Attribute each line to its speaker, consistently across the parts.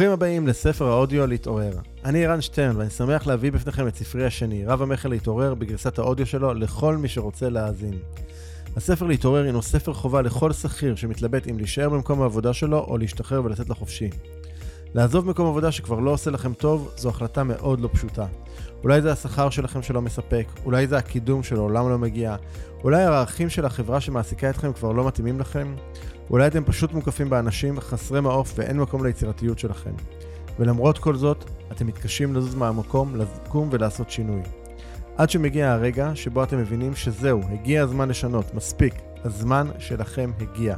Speaker 1: ברוכים הבאים לספר האודיו להתעורר. אני ערן שטרן ואני שמח להביא בפניכם את ספרי השני, רב המכר להתעורר, בגרסת האודיו שלו לכל מי שרוצה להאזין. הספר להתעורר הינו ספר חובה לכל שכיר שמתלבט אם להישאר במקום העבודה שלו או להשתחרר ולצאת לחופשי. לעזוב מקום עבודה שכבר לא עושה לכם טוב, זו החלטה מאוד לא פשוטה. אולי זה השכר שלכם שלא מספק, אולי זה הקידום שלעולם לא מגיע, אולי הערכים של החברה שמעסיקה אתכם כבר לא מתאימים לכם, אולי אתם פשוט מוקפים באנשים חסרי מעוף ואין מקום ליצירתיות שלכם. ולמרות כל זאת, אתם מתקשים לזוז מהמקום, לקום ולעשות שינוי. עד שמגיע הרגע שבו אתם מבינים שזהו, הגיע הזמן לשנות, מספיק, הזמן שלכם הגיע.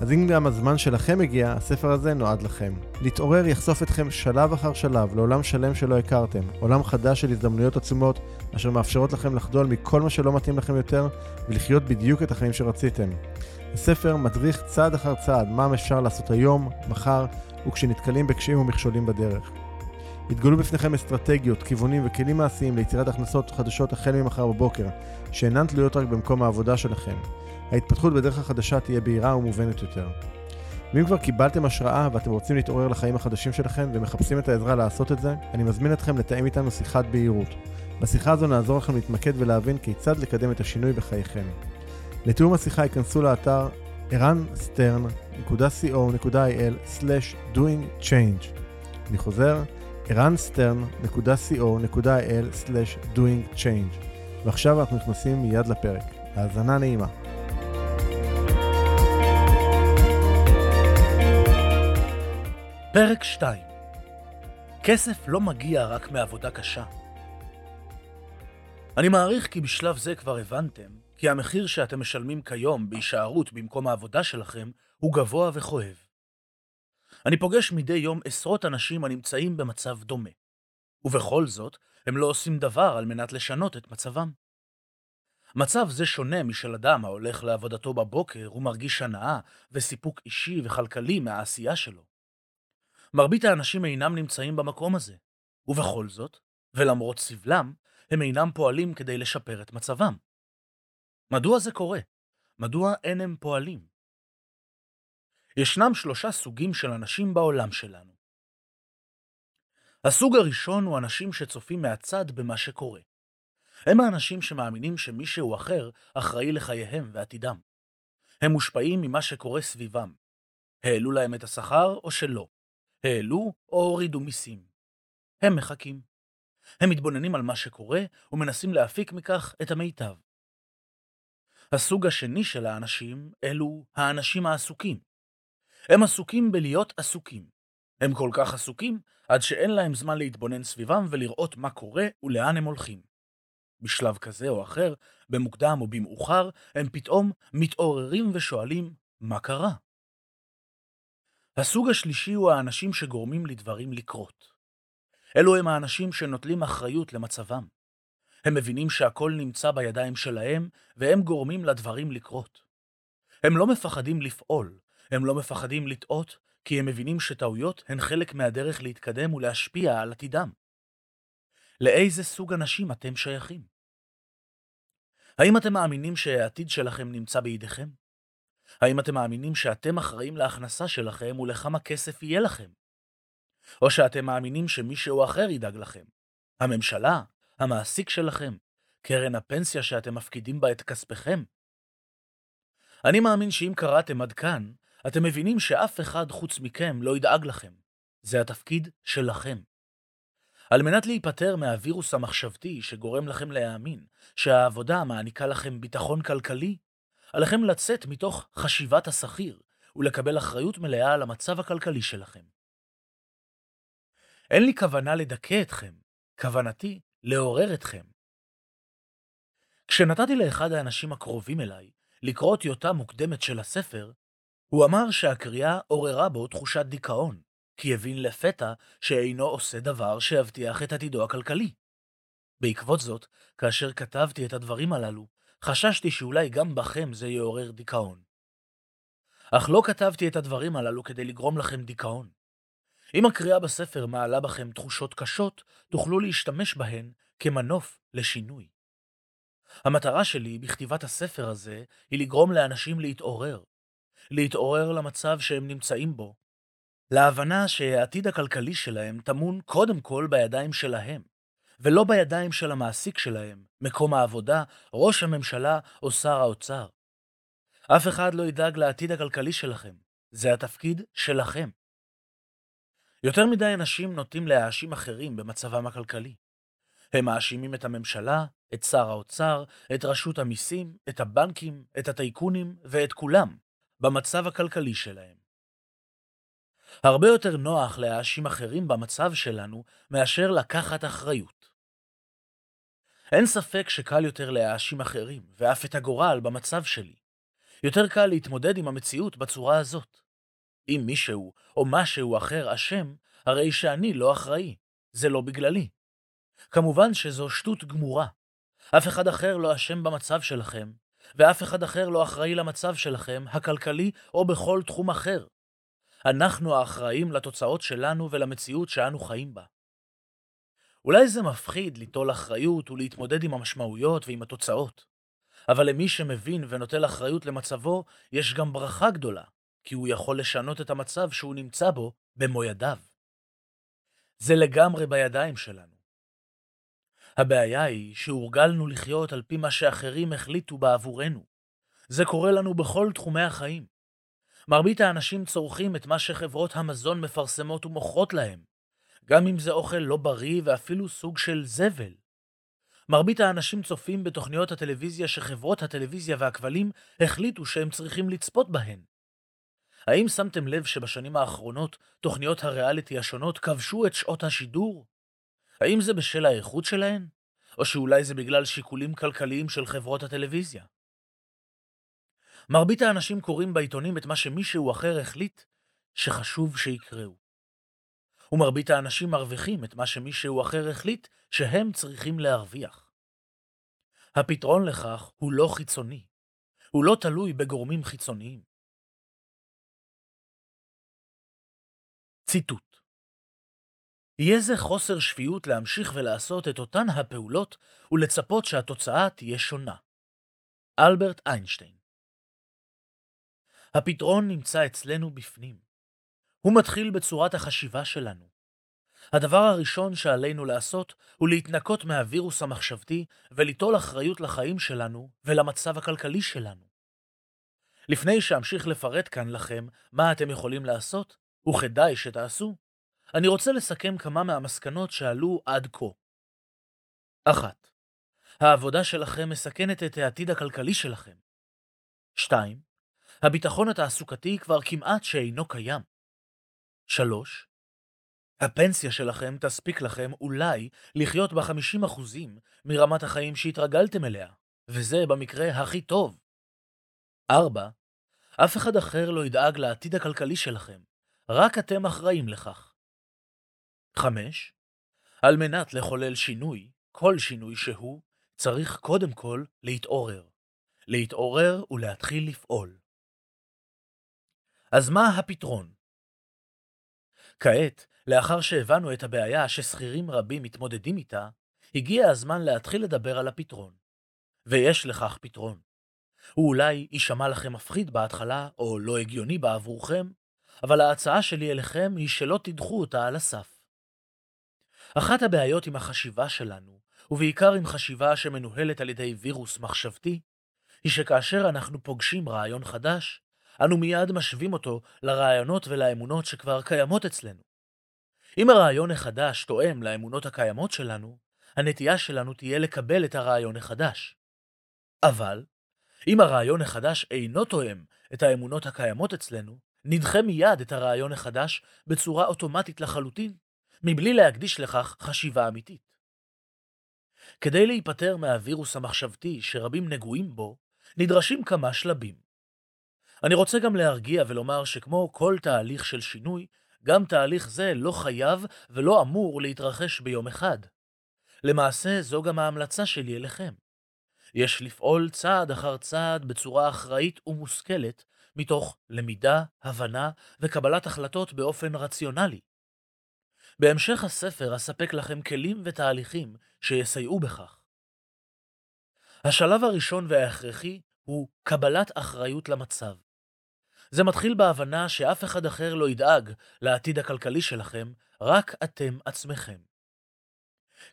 Speaker 1: אז אם גם הזמן שלכם הגיע, הספר הזה נועד לכם. להתעורר יחשוף אתכם שלב אחר שלב לעולם שלם שלא הכרתם, עולם חדש של הזדמנויות עצומות, אשר מאפשרות לכם לחדול מכל מה שלא מתאים לכם יותר, ולחיות בדיוק את החיים שרציתם. הספר מדריך צעד אחר צעד מה אפשר לעשות היום, מחר, וכשנתקלים בקשיים ומכשולים בדרך. יתגלו בפניכם אסטרטגיות, כיוונים וכלים מעשיים ליצירת הכנסות חדשות החל ממחר בבוקר, שאינן תלויות רק במקום העבודה שלכם. ההתפתחות בדרך החדשה תהיה בהירה ומובנת יותר. ואם כבר קיבלתם השראה ואתם רוצים להתעורר לחיים החדשים שלכם ומחפשים את העזרה לעשות את זה, אני מזמין אתכם לתאם איתנו שיחת בהירות. בשיחה הזו נעזור לכם להתמקד ולהבין כיצד לקדם את השינוי בחייכם. לתיאום השיחה ייכנסו לאתר ערנסטרן.co.il/doingchange אני חוזר, ערנסטרן.co.il/doingchange ועכשיו אנחנו נכנסים מיד לפרק. האזנה נעימה.
Speaker 2: פרק 2 כסף לא מגיע רק מעבודה קשה. אני מעריך כי בשלב זה כבר הבנתם כי המחיר שאתם משלמים כיום בהישארות במקום העבודה שלכם הוא גבוה וכואב. אני פוגש מדי יום עשרות אנשים הנמצאים במצב דומה, ובכל זאת הם לא עושים דבר על מנת לשנות את מצבם. מצב זה שונה משל אדם ההולך לעבודתו בבוקר ומרגיש הנאה וסיפוק אישי וכלכלי מהעשייה שלו. מרבית האנשים אינם נמצאים במקום הזה, ובכל זאת, ולמרות סבלם, הם אינם פועלים כדי לשפר את מצבם. מדוע זה קורה? מדוע אין הם פועלים? ישנם שלושה סוגים של אנשים בעולם שלנו. הסוג הראשון הוא אנשים שצופים מהצד במה שקורה. הם האנשים שמאמינים שמישהו אחר אחראי לחייהם ועתידם. הם מושפעים ממה שקורה סביבם. העלו להם את השכר או שלא. העלו או הורידו מיסים. הם מחכים. הם מתבוננים על מה שקורה ומנסים להפיק מכך את המיטב. הסוג השני של האנשים אלו האנשים העסוקים. הם עסוקים בלהיות עסוקים. הם כל כך עסוקים עד שאין להם זמן להתבונן סביבם ולראות מה קורה ולאן הם הולכים. בשלב כזה או אחר, במוקדם או במאוחר, הם פתאום מתעוררים ושואלים מה קרה. הסוג השלישי הוא האנשים שגורמים לדברים לקרות. אלו הם האנשים שנוטלים אחריות למצבם. הם מבינים שהכל נמצא בידיים שלהם, והם גורמים לדברים לקרות. הם לא מפחדים לפעול, הם לא מפחדים לטעות, כי הם מבינים שטעויות הן חלק מהדרך להתקדם ולהשפיע על עתידם. לאיזה סוג אנשים אתם שייכים? האם אתם מאמינים שהעתיד שלכם נמצא בידיכם? האם אתם מאמינים שאתם אחראים להכנסה שלכם ולכמה כסף יהיה לכם? או שאתם מאמינים שמישהו אחר ידאג לכם? הממשלה? המעסיק שלכם? קרן הפנסיה שאתם מפקידים בה את כספכם? אני מאמין שאם קראתם עד כאן, אתם מבינים שאף אחד חוץ מכם לא ידאג לכם. זה התפקיד שלכם. על מנת להיפטר מהווירוס המחשבתי שגורם לכם להאמין שהעבודה מעניקה לכם ביטחון כלכלי, עליכם לצאת מתוך חשיבת השכיר ולקבל אחריות מלאה על המצב הכלכלי שלכם. אין לי כוונה לדכא אתכם, כוונתי לעורר אתכם. כשנתתי לאחד האנשים הקרובים אליי לקרוא טיוטה מוקדמת של הספר, הוא אמר שהקריאה עוררה בו תחושת דיכאון, כי הבין לפתע שאינו עושה דבר שיבטיח את עתידו הכלכלי. בעקבות זאת, כאשר כתבתי את הדברים הללו, חששתי שאולי גם בכם זה יעורר דיכאון. אך לא כתבתי את הדברים הללו כדי לגרום לכם דיכאון. אם הקריאה בספר מעלה בכם תחושות קשות, תוכלו להשתמש בהן כמנוף לשינוי. המטרה שלי בכתיבת הספר הזה היא לגרום לאנשים להתעורר. להתעורר למצב שהם נמצאים בו. להבנה שהעתיד הכלכלי שלהם טמון קודם כל בידיים שלהם, ולא בידיים של המעסיק שלהם, מקום העבודה, ראש הממשלה או שר האוצר. אף אחד לא ידאג לעתיד הכלכלי שלכם, זה התפקיד שלכם. יותר מדי אנשים נוטים להאשים אחרים במצבם הכלכלי. הם מאשימים את הממשלה, את שר האוצר, את רשות המיסים, את הבנקים, את הטייקונים ואת כולם במצב הכלכלי שלהם. הרבה יותר נוח להאשים אחרים במצב שלנו מאשר לקחת אחריות. אין ספק שקל יותר להאשים אחרים, ואף את הגורל במצב שלי. יותר קל להתמודד עם המציאות בצורה הזאת. אם מישהו או משהו אחר אשם, הרי שאני לא אחראי. זה לא בגללי. כמובן שזו שטות גמורה. אף אחד אחר לא אשם במצב שלכם, ואף אחד אחר לא אחראי למצב שלכם, הכלכלי או בכל תחום אחר. אנחנו האחראים לתוצאות שלנו ולמציאות שאנו חיים בה. אולי זה מפחיד ליטול אחריות ולהתמודד עם המשמעויות ועם התוצאות, אבל למי שמבין ונוטל אחריות למצבו, יש גם ברכה גדולה, כי הוא יכול לשנות את המצב שהוא נמצא בו במו ידיו. זה לגמרי בידיים שלנו. הבעיה היא שהורגלנו לחיות על פי מה שאחרים החליטו בעבורנו. זה קורה לנו בכל תחומי החיים. מרבית האנשים צורכים את מה שחברות המזון מפרסמות ומוכרות להם, גם אם זה אוכל לא בריא ואפילו סוג של זבל. מרבית האנשים צופים בתוכניות הטלוויזיה שחברות הטלוויזיה והכבלים החליטו שהם צריכים לצפות בהן. האם שמתם לב שבשנים האחרונות תוכניות הריאליטי השונות כבשו את שעות השידור? האם זה בשל האיכות שלהן? או שאולי זה בגלל שיקולים כלכליים של חברות הטלוויזיה? מרבית האנשים קוראים בעיתונים את מה שמישהו אחר החליט שחשוב שיקראו. ומרבית האנשים מרוויחים את מה שמישהו אחר החליט שהם צריכים להרוויח. הפתרון לכך הוא לא חיצוני. הוא לא תלוי בגורמים חיצוניים. ציטוט יהיה זה חוסר שפיות להמשיך ולעשות את אותן הפעולות ולצפות שהתוצאה תהיה שונה. אלברט איינשטיין הפתרון נמצא אצלנו בפנים. הוא מתחיל בצורת החשיבה שלנו. הדבר הראשון שעלינו לעשות הוא להתנקות מהווירוס המחשבתי וליטול אחריות לחיים שלנו ולמצב הכלכלי שלנו. לפני שאמשיך לפרט כאן לכם מה אתם יכולים לעשות, וכדאי שתעשו, אני רוצה לסכם כמה מהמסקנות שעלו עד כה. אחת, העבודה שלכם מסכנת את העתיד הכלכלי שלכם. 2. הביטחון התעסוקתי כבר כמעט שאינו קיים. 3. הפנסיה שלכם תספיק לכם אולי לחיות ב-50% מרמת החיים שהתרגלתם אליה, וזה במקרה הכי טוב. 4. אף אחד אחר לא ידאג לעתיד הכלכלי שלכם, רק אתם אחראים לכך. 5. על מנת לחולל שינוי, כל שינוי שהוא, צריך קודם כל להתעורר. להתעורר ולהתחיל לפעול. אז מה הפתרון? כעת, לאחר שהבנו את הבעיה ששכירים רבים מתמודדים איתה, הגיע הזמן להתחיל לדבר על הפתרון. ויש לכך פתרון. הוא אולי יישמע לכם מפחיד בהתחלה, או לא הגיוני בעבורכם, אבל ההצעה שלי אליכם היא שלא תדחו אותה על הסף. אחת הבעיות עם החשיבה שלנו, ובעיקר עם חשיבה שמנוהלת על ידי וירוס מחשבתי, היא שכאשר אנחנו פוגשים רעיון חדש, אנו מיד משווים אותו לרעיונות ולאמונות שכבר קיימות אצלנו. אם הרעיון החדש תואם לאמונות הקיימות שלנו, הנטייה שלנו תהיה לקבל את הרעיון החדש. אבל, אם הרעיון החדש אינו תואם את האמונות הקיימות אצלנו, נדחה מיד את הרעיון החדש בצורה אוטומטית לחלוטין, מבלי להקדיש לכך חשיבה אמיתית. כדי להיפטר מהווירוס המחשבתי שרבים נגועים בו, נדרשים כמה שלבים. אני רוצה גם להרגיע ולומר שכמו כל תהליך של שינוי, גם תהליך זה לא חייב ולא אמור להתרחש ביום אחד. למעשה, זו גם ההמלצה שלי אליכם. יש לפעול צעד אחר צעד בצורה אחראית ומושכלת, מתוך למידה, הבנה וקבלת החלטות באופן רציונלי. בהמשך הספר אספק לכם כלים ותהליכים שיסייעו בכך. השלב הראשון וההכרחי הוא קבלת אחריות למצב. זה מתחיל בהבנה שאף אחד אחר לא ידאג לעתיד הכלכלי שלכם, רק אתם עצמכם.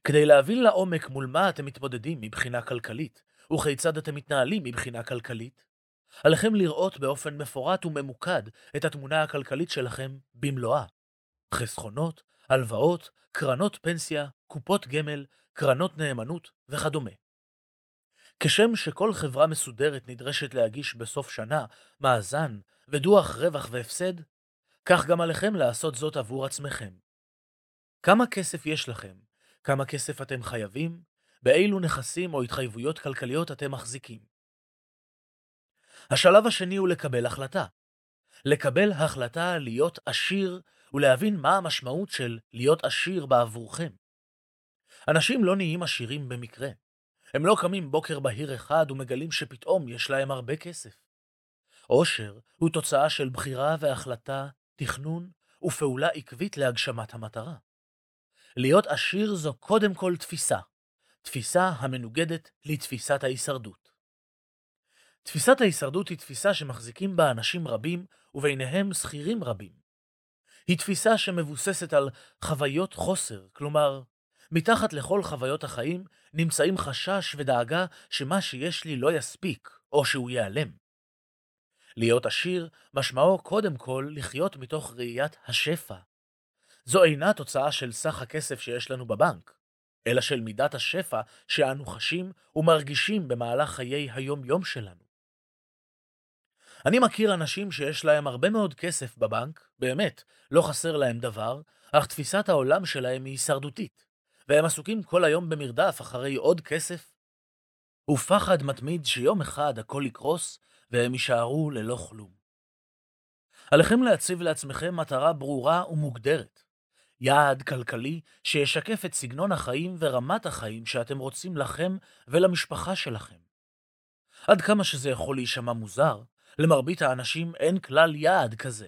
Speaker 2: כדי להבין לעומק מול מה אתם מתמודדים מבחינה כלכלית, וכיצד אתם מתנהלים מבחינה כלכלית, עליכם לראות באופן מפורט וממוקד את התמונה הכלכלית שלכם במלואה. חסכונות, הלוואות, קרנות פנסיה, קופות גמל, קרנות נאמנות וכדומה. כשם שכל חברה מסודרת נדרשת להגיש בסוף שנה מאזן ודוח רווח והפסד, כך גם עליכם לעשות זאת עבור עצמכם. כמה כסף יש לכם? כמה כסף אתם חייבים? באילו נכסים או התחייבויות כלכליות אתם מחזיקים? השלב השני הוא לקבל החלטה. לקבל החלטה להיות עשיר ולהבין מה המשמעות של להיות עשיר בעבורכם. אנשים לא נהיים עשירים במקרה. הם לא קמים בוקר בהיר אחד ומגלים שפתאום יש להם הרבה כסף. עושר הוא תוצאה של בחירה והחלטה, תכנון ופעולה עקבית להגשמת המטרה. להיות עשיר זו קודם כל תפיסה, תפיסה המנוגדת לתפיסת ההישרדות. תפיסת ההישרדות היא תפיסה שמחזיקים בה אנשים רבים, וביניהם שכירים רבים. היא תפיסה שמבוססת על חוויות חוסר, כלומר, מתחת לכל חוויות החיים נמצאים חשש ודאגה שמה שיש לי לא יספיק, או שהוא ייעלם. להיות עשיר משמעו קודם כל לחיות מתוך ראיית השפע. זו אינה תוצאה של סך הכסף שיש לנו בבנק, אלא של מידת השפע שאנו חשים ומרגישים במהלך חיי היום-יום שלנו. אני מכיר אנשים שיש להם הרבה מאוד כסף בבנק, באמת, לא חסר להם דבר, אך תפיסת העולם שלהם היא הישרדותית. והם עסוקים כל היום במרדף אחרי עוד כסף, ופחד מתמיד שיום אחד הכל יקרוס והם יישארו ללא כלום. עליכם להציב לעצמכם מטרה ברורה ומוגדרת, יעד כלכלי שישקף את סגנון החיים ורמת החיים שאתם רוצים לכם ולמשפחה שלכם. עד כמה שזה יכול להישמע מוזר, למרבית האנשים אין כלל יעד כזה.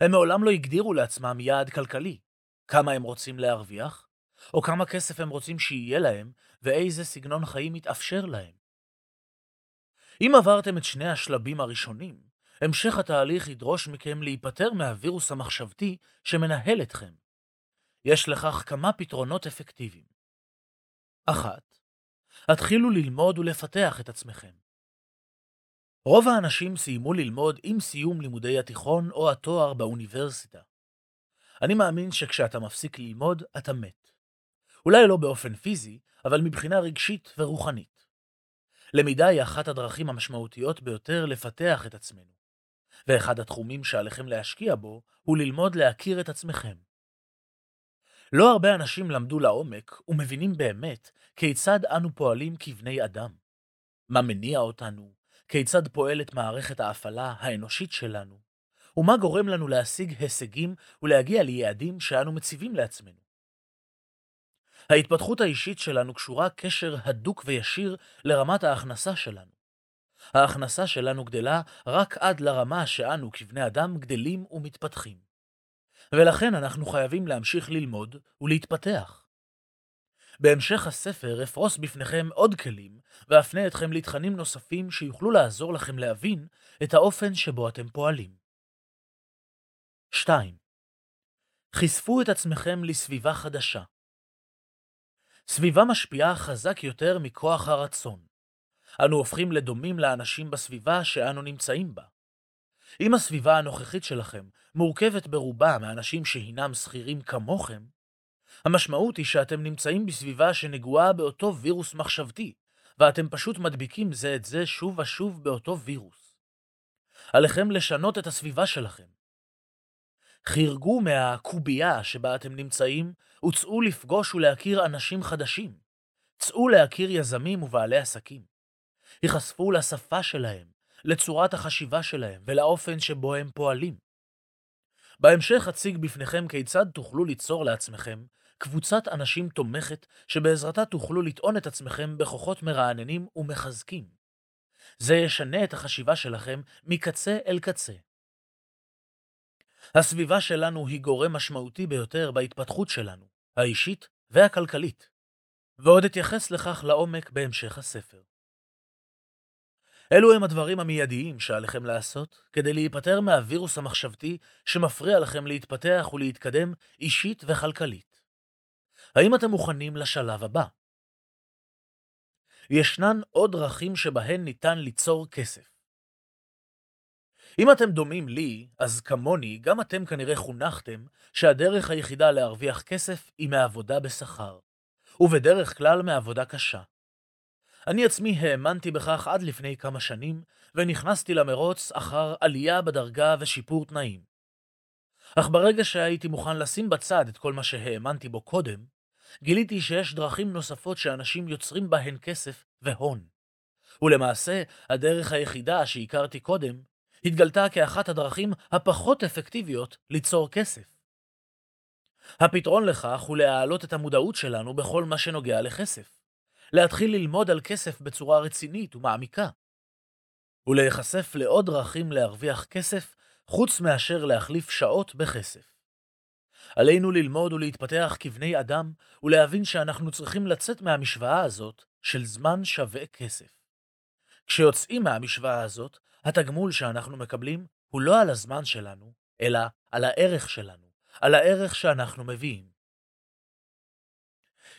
Speaker 2: הם מעולם לא הגדירו לעצמם יעד כלכלי. כמה הם רוצים להרוויח, או כמה כסף הם רוצים שיהיה להם, ואיזה סגנון חיים יתאפשר להם. אם עברתם את שני השלבים הראשונים, המשך התהליך ידרוש מכם להיפטר מהווירוס המחשבתי שמנהל אתכם. יש לכך כמה פתרונות אפקטיביים. אחת, התחילו ללמוד ולפתח את עצמכם. רוב האנשים סיימו ללמוד עם סיום לימודי התיכון או התואר באוניברסיטה. אני מאמין שכשאתה מפסיק ללמוד, אתה מת. אולי לא באופן פיזי, אבל מבחינה רגשית ורוחנית. למידה היא אחת הדרכים המשמעותיות ביותר לפתח את עצמנו, ואחד התחומים שעליכם להשקיע בו הוא ללמוד להכיר את עצמכם. לא הרבה אנשים למדו לעומק ומבינים באמת כיצד אנו פועלים כבני אדם. מה מניע אותנו, כיצד פועלת מערכת ההפעלה האנושית שלנו, ומה גורם לנו להשיג הישגים ולהגיע ליעדים שאנו מציבים לעצמנו. ההתפתחות האישית שלנו קשורה קשר הדוק וישיר לרמת ההכנסה שלנו. ההכנסה שלנו גדלה רק עד לרמה שאנו כבני אדם גדלים ומתפתחים. ולכן אנחנו חייבים להמשיך ללמוד ולהתפתח. בהמשך הספר אפרוס בפניכם עוד כלים, ואפנה אתכם לתכנים נוספים שיוכלו לעזור לכם להבין את האופן שבו אתם פועלים. 2. חשפו את עצמכם לסביבה חדשה. סביבה משפיעה חזק יותר מכוח הרצון. אנו הופכים לדומים לאנשים בסביבה שאנו נמצאים בה. אם הסביבה הנוכחית שלכם מורכבת ברובה מאנשים שהינם שכירים כמוכם, המשמעות היא שאתם נמצאים בסביבה שנגועה באותו וירוס מחשבתי, ואתם פשוט מדביקים זה את זה שוב ושוב באותו וירוס. עליכם לשנות את הסביבה שלכם, חרגו מהקובייה שבה אתם נמצאים, וצאו לפגוש ולהכיר אנשים חדשים. צאו להכיר יזמים ובעלי עסקים. ייחשפו לשפה שלהם, לצורת החשיבה שלהם ולאופן שבו הם פועלים. בהמשך אציג בפניכם כיצד תוכלו ליצור לעצמכם קבוצת אנשים תומכת שבעזרתה תוכלו לטעון את עצמכם בכוחות מרעננים ומחזקים. זה ישנה את החשיבה שלכם מקצה אל קצה. הסביבה שלנו היא גורם משמעותי ביותר בהתפתחות שלנו, האישית והכלכלית, ועוד אתייחס לכך לעומק בהמשך הספר. אלו הם הדברים המיידיים שעליכם לעשות כדי להיפטר מהווירוס המחשבתי שמפריע לכם להתפתח ולהתקדם אישית וכלכלית. האם אתם מוכנים לשלב הבא? ישנן עוד דרכים שבהן ניתן ליצור כסף. אם אתם דומים לי, אז כמוני, גם אתם כנראה חונכתם שהדרך היחידה להרוויח כסף היא מעבודה בשכר, ובדרך כלל מעבודה קשה. אני עצמי האמנתי בכך עד לפני כמה שנים, ונכנסתי למרוץ אחר עלייה בדרגה ושיפור תנאים. אך ברגע שהייתי מוכן לשים בצד את כל מה שהאמנתי בו קודם, גיליתי שיש דרכים נוספות שאנשים יוצרים בהן כסף והון. ולמעשה, הדרך היחידה שהכרתי קודם, התגלתה כאחת הדרכים הפחות אפקטיביות ליצור כסף. הפתרון לכך הוא להעלות את המודעות שלנו בכל מה שנוגע לכסף. להתחיל ללמוד על כסף בצורה רצינית ומעמיקה. ולהיחשף לעוד דרכים להרוויח כסף, חוץ מאשר להחליף שעות בכסף. עלינו ללמוד ולהתפתח כבני אדם, ולהבין שאנחנו צריכים לצאת מהמשוואה הזאת של זמן שווה כסף. כשיוצאים מהמשוואה הזאת, התגמול שאנחנו מקבלים הוא לא על הזמן שלנו, אלא על הערך שלנו, על הערך שאנחנו מביאים.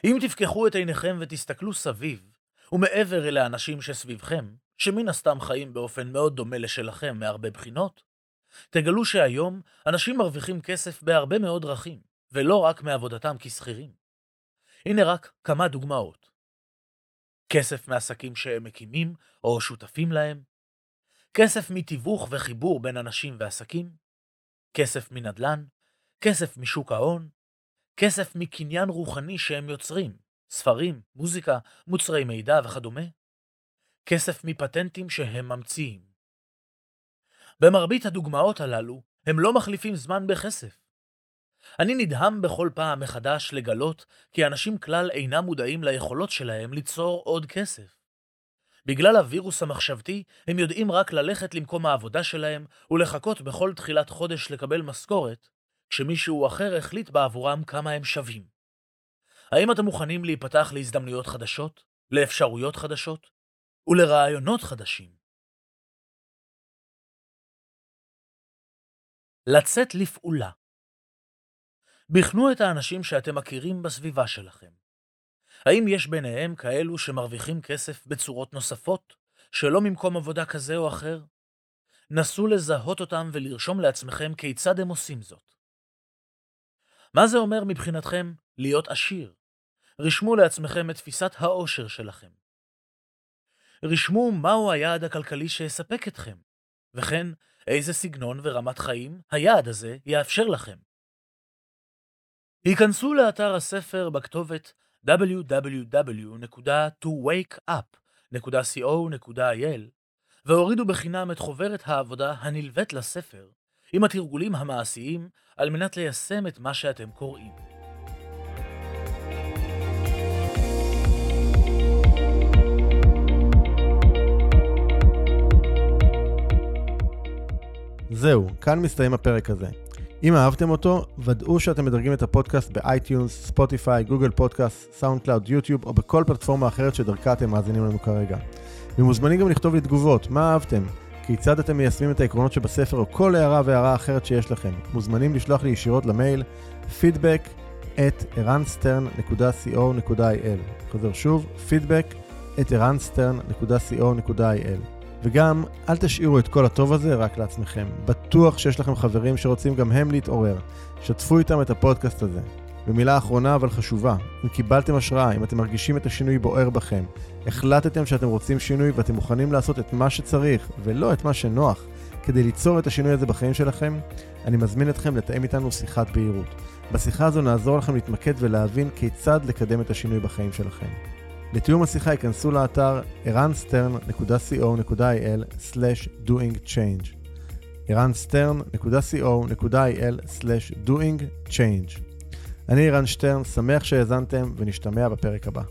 Speaker 2: אם תפקחו את עיניכם ותסתכלו סביב, ומעבר אל האנשים שסביבכם, שמן הסתם חיים באופן מאוד דומה לשלכם מהרבה בחינות, תגלו שהיום אנשים מרוויחים כסף בהרבה מאוד דרכים, ולא רק מעבודתם כשכירים. הנה רק כמה דוגמאות. כסף מעסקים שהם מקימים או שותפים להם, כסף מתיווך וחיבור בין אנשים ועסקים, כסף מנדל"ן, כסף משוק ההון, כסף מקניין רוחני שהם יוצרים, ספרים, מוזיקה, מוצרי מידע וכדומה, כסף מפטנטים שהם ממציאים. במרבית הדוגמאות הללו, הם לא מחליפים זמן בכסף. אני נדהם בכל פעם מחדש לגלות כי אנשים כלל אינם מודעים ליכולות שלהם ליצור עוד כסף. בגלל הווירוס המחשבתי, הם יודעים רק ללכת למקום העבודה שלהם ולחכות בכל תחילת חודש לקבל משכורת, כשמישהו אחר החליט בעבורם כמה הם שווים. האם אתם מוכנים להיפתח להזדמנויות חדשות, לאפשרויות חדשות ולרעיונות חדשים? לצאת לפעולה. בחנו את האנשים שאתם מכירים בסביבה שלכם. האם יש ביניהם כאלו שמרוויחים כסף בצורות נוספות, שלא ממקום עבודה כזה או אחר? נסו לזהות אותם ולרשום לעצמכם כיצד הם עושים זאת. מה זה אומר מבחינתכם להיות עשיר? רשמו לעצמכם את תפיסת העושר שלכם. רשמו מהו היעד הכלכלי שיספק אתכם, וכן איזה סגנון ורמת חיים היעד הזה יאפשר לכם. היכנסו לאתר הספר בכתובת www.towakeup.co.il והורידו בחינם את חוברת העבודה הנלווית לספר עם התרגולים המעשיים על מנת ליישם את מה שאתם קוראים.
Speaker 1: זהו, כאן מסתיים הפרק הזה. אם אהבתם אותו, ודאו שאתם מדרגים את הפודקאסט ב iTunes, Spotify, Google Podcast, SoundCloud, YouTube או בכל פלטפורמה אחרת שדרכה אתם מאזינים לנו כרגע. ומוזמנים גם לכתוב לי תגובות, מה אהבתם? כיצד אתם מיישמים את העקרונות שבספר או כל הערה והערה אחרת שיש לכם. מוזמנים לשלוח לי ישירות למייל feedback את ערנסטרן.co.il חוזר שוב, feedback את ערנסטרן.co.il וגם, אל תשאירו את כל הטוב הזה רק לעצמכם. בטוח שיש לכם חברים שרוצים גם הם להתעורר. שתפו איתם את הפודקאסט הזה. ומילה אחרונה אבל חשובה, אם קיבלתם השראה, אם אתם מרגישים את השינוי בוער בכם, החלטתם שאתם רוצים שינוי ואתם מוכנים לעשות את מה שצריך ולא את מה שנוח כדי ליצור את השינוי הזה בחיים שלכם, אני מזמין אתכם לתאם איתנו שיחת בהירות. בשיחה הזו נעזור לכם להתמקד ולהבין כיצד לקדם את השינוי בחיים שלכם. לתיאום השיחה ייכנסו לאתר ערנסטרן.co.il/doingchange ערנסטרן.co.il/doingchange אני ערן שטרן, שמח שהאזנתם ונשתמע בפרק הבא.